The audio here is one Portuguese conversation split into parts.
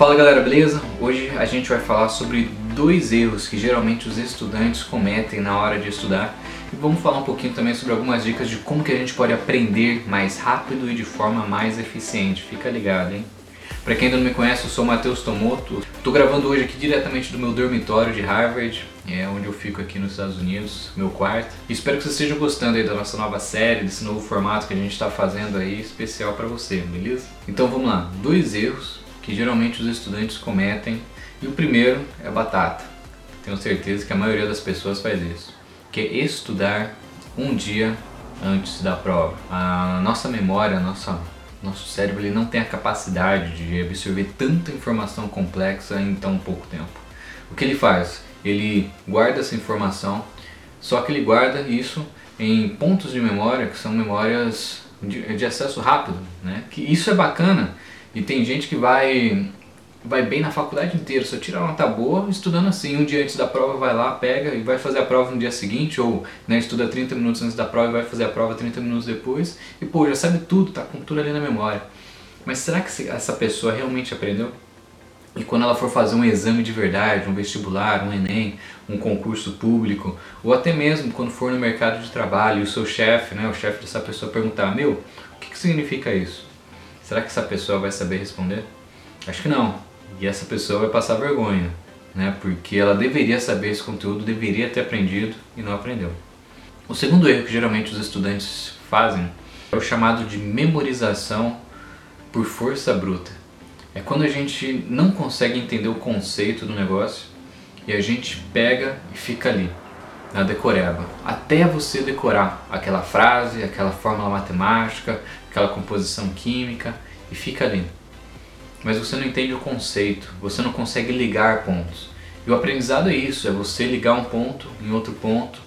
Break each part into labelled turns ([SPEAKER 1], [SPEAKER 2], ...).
[SPEAKER 1] Fala galera, beleza? Hoje a gente vai falar sobre dois erros que geralmente os estudantes cometem na hora de estudar e vamos falar um pouquinho também sobre algumas dicas de como que a gente pode aprender mais rápido e de forma mais eficiente. Fica ligado, hein? Para quem ainda não me conhece, eu sou Matheus Tomoto. Estou gravando hoje aqui diretamente do meu dormitório de Harvard, é onde eu fico aqui nos Estados Unidos, meu quarto. E espero que vocês estejam gostando aí da nossa nova série, desse novo formato que a gente está fazendo aí especial para você, beleza? Então vamos lá, dois erros que geralmente os estudantes cometem. E o primeiro é batata. Tenho certeza que a maioria das pessoas faz isso, que é estudar um dia antes da prova. A nossa memória, a nossa, nosso cérebro ele não tem a capacidade de absorver tanta informação complexa em tão pouco tempo. O que ele faz? Ele guarda essa informação, só que ele guarda isso em pontos de memória que são memórias de, de acesso rápido, né? Que isso é bacana e tem gente que vai vai bem na faculdade inteira, só tira uma nota boa estudando assim. Um dia antes da prova vai lá, pega e vai fazer a prova no dia seguinte, ou né, estuda 30 minutos antes da prova e vai fazer a prova 30 minutos depois. E pô, já sabe tudo, tá com tudo ali na memória. Mas será que essa pessoa realmente aprendeu? E quando ela for fazer um exame de verdade, um vestibular, um Enem, um concurso público, ou até mesmo quando for no mercado de trabalho e o seu chefe, né, o chefe dessa pessoa perguntar: Meu, o que, que significa isso? Será que essa pessoa vai saber responder? Acho que não. E essa pessoa vai passar vergonha, né? Porque ela deveria saber esse conteúdo, deveria ter aprendido e não aprendeu. O segundo erro que geralmente os estudantes fazem é o chamado de memorização por força bruta. É quando a gente não consegue entender o conceito do negócio e a gente pega e fica ali, na decoreba, até você decorar aquela frase, aquela fórmula matemática, aquela composição química e fica ali. Mas você não entende o conceito, você não consegue ligar pontos. E o aprendizado é isso, é você ligar um ponto em outro ponto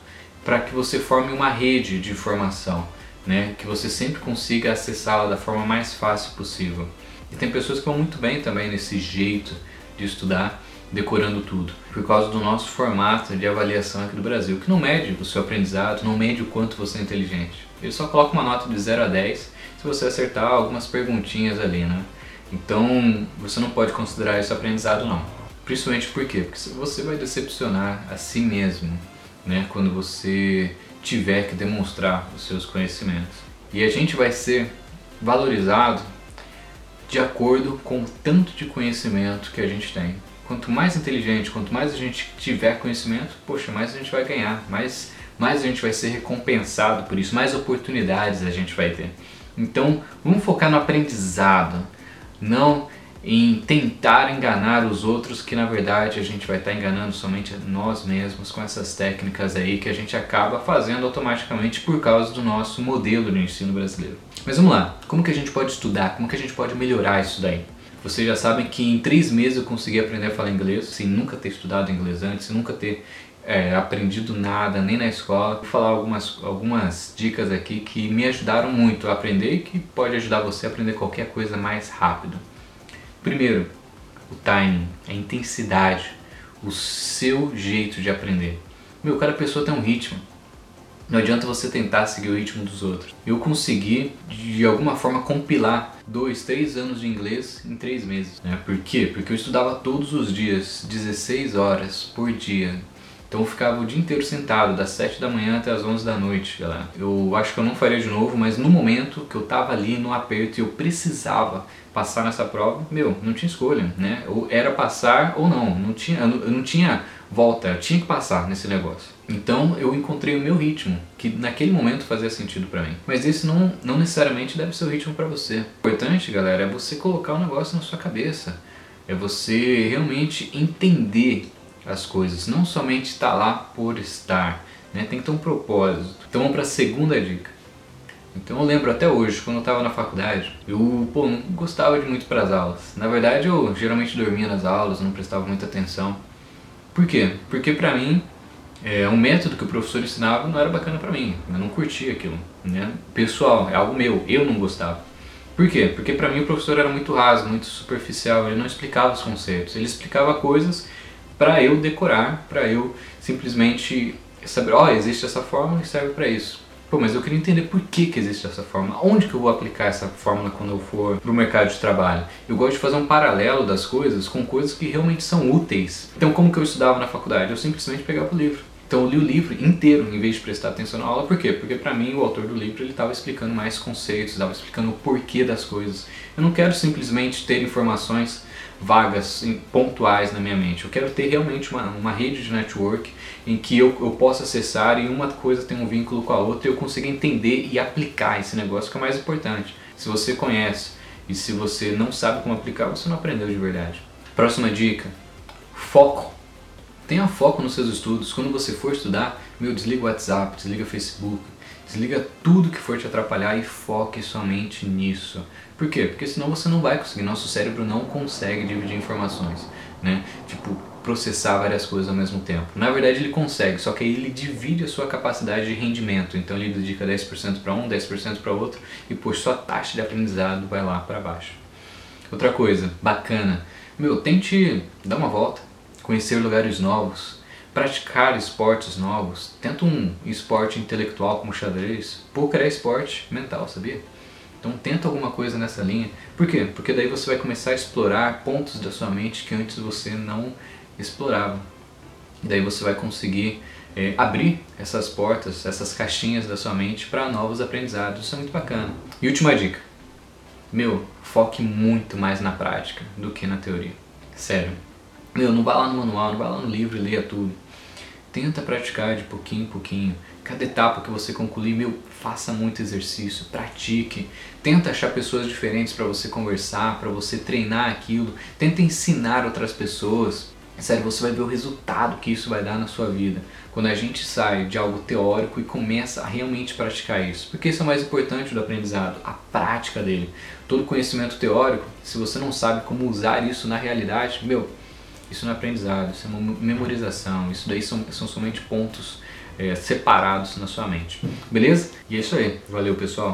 [SPEAKER 1] para que você forme uma rede de informação, né? que você sempre consiga acessá-la da forma mais fácil possível. E tem pessoas que vão muito bem também nesse jeito de estudar, decorando tudo, por causa do nosso formato de avaliação aqui do Brasil, que não mede o seu aprendizado, não mede o quanto você é inteligente. Ele só coloca uma nota de 0 a 10 se você acertar algumas perguntinhas ali, né? Então, você não pode considerar isso aprendizado não. Principalmente por quê? Porque você vai decepcionar a si mesmo, né? Quando você tiver que demonstrar os seus conhecimentos. E a gente vai ser valorizado de acordo com o tanto de conhecimento que a gente tem. Quanto mais inteligente, quanto mais a gente tiver conhecimento, poxa, mais a gente vai ganhar, mais, mais a gente vai ser recompensado por isso, mais oportunidades a gente vai ter. Então, vamos focar no aprendizado, não em tentar enganar os outros, que na verdade a gente vai estar enganando somente nós mesmos com essas técnicas aí que a gente acaba fazendo automaticamente por causa do nosso modelo de ensino brasileiro. Mas vamos lá, como que a gente pode estudar? Como que a gente pode melhorar isso daí? Vocês já sabem que em três meses eu consegui aprender a falar inglês, sem nunca ter estudado inglês antes, sem nunca ter é, aprendido nada, nem na escola. Vou falar algumas, algumas dicas aqui que me ajudaram muito a aprender e que pode ajudar você a aprender qualquer coisa mais rápido. Primeiro, o timing, a intensidade, o seu jeito de aprender. Meu, cada pessoa tem um ritmo. Não adianta você tentar seguir o ritmo dos outros. Eu consegui, de alguma forma, compilar dois, três anos de inglês em três meses. Né? Por quê? Porque eu estudava todos os dias, 16 horas por dia. Então eu ficava o dia inteiro sentado, das 7 da manhã até as 11 da noite, galera. Eu acho que eu não faria de novo, mas no momento que eu tava ali no aperto e eu precisava passar nessa prova, meu, não tinha escolha, né? Ou era passar ou não, não tinha, eu não tinha volta, eu tinha que passar nesse negócio. Então eu encontrei o meu ritmo, que naquele momento fazia sentido para mim. Mas esse não, não necessariamente deve ser o ritmo para você. O importante, galera, é você colocar o negócio na sua cabeça. É você realmente entender as coisas, não somente estar lá por estar. Né? Tem que ter um propósito. Então vamos para a segunda dica. Então eu lembro até hoje, quando eu estava na faculdade, eu pô, não gostava de muito para as aulas. Na verdade eu geralmente dormia nas aulas, não prestava muita atenção. Por quê? Porque para mim é, um método que o professor ensinava não era bacana para mim, eu não curtia aquilo, né? Pessoal, é algo meu, eu não gostava. Por quê? Porque para mim o professor era muito raso, muito superficial, ele não explicava os conceitos, ele explicava coisas para eu decorar, para eu simplesmente saber, ó, oh, existe essa fórmula e serve para isso. Pô, mas eu queria entender por que, que existe essa fórmula, onde que eu vou aplicar essa fórmula quando eu for pro mercado de trabalho. Eu gosto de fazer um paralelo das coisas com coisas que realmente são úteis. Então, como que eu estudava na faculdade? Eu simplesmente pegava o livro. Então eu li o livro inteiro em vez de prestar atenção na aula, por quê? Porque para mim o autor do livro ele estava explicando mais conceitos, estava explicando o porquê das coisas. Eu não quero simplesmente ter informações vagas, pontuais na minha mente. Eu quero ter realmente uma, uma rede de network em que eu, eu possa acessar e uma coisa tem um vínculo com a outra e eu consiga entender e aplicar esse negócio que é mais importante. Se você conhece e se você não sabe como aplicar, você não aprendeu de verdade. Próxima dica: foco. Tenha foco nos seus estudos. Quando você for estudar, meu, desliga o WhatsApp, desliga o Facebook, desliga tudo que for te atrapalhar e foque somente nisso. Por quê? Porque senão você não vai conseguir, nosso cérebro não consegue dividir informações, né? Tipo, processar várias coisas ao mesmo tempo. Na verdade ele consegue, só que aí ele divide a sua capacidade de rendimento. Então ele dedica 10% para um, 10% para outro e por sua taxa de aprendizado vai lá para baixo. Outra coisa bacana, meu, tente dar uma volta, conhecer lugares novos, praticar esportes novos. Tenta um esporte intelectual como xadrez. Poker é esporte mental, sabia? Então tenta alguma coisa nessa linha. Por quê? Porque daí você vai começar a explorar pontos da sua mente que antes você não explorava. E daí você vai conseguir é, abrir essas portas, essas caixinhas da sua mente para novos aprendizados. Isso é muito bacana. E última dica. Meu, foque muito mais na prática do que na teoria. Sério. Meu, não vá lá no manual, não vá lá no livro e leia tudo. Tenta praticar de pouquinho em pouquinho. Cada etapa que você concluir, meu, faça muito exercício, pratique. Tenta achar pessoas diferentes para você conversar, para você treinar aquilo. Tenta ensinar outras pessoas. Sério, você vai ver o resultado que isso vai dar na sua vida. Quando a gente sai de algo teórico e começa a realmente praticar isso. Porque isso é o mais importante do aprendizado, a prática dele. Todo conhecimento teórico, se você não sabe como usar isso na realidade, meu, isso não é aprendizado, isso é memorização. Isso daí são, são somente pontos é, separados na sua mente. Beleza? E é isso aí. Valeu, pessoal.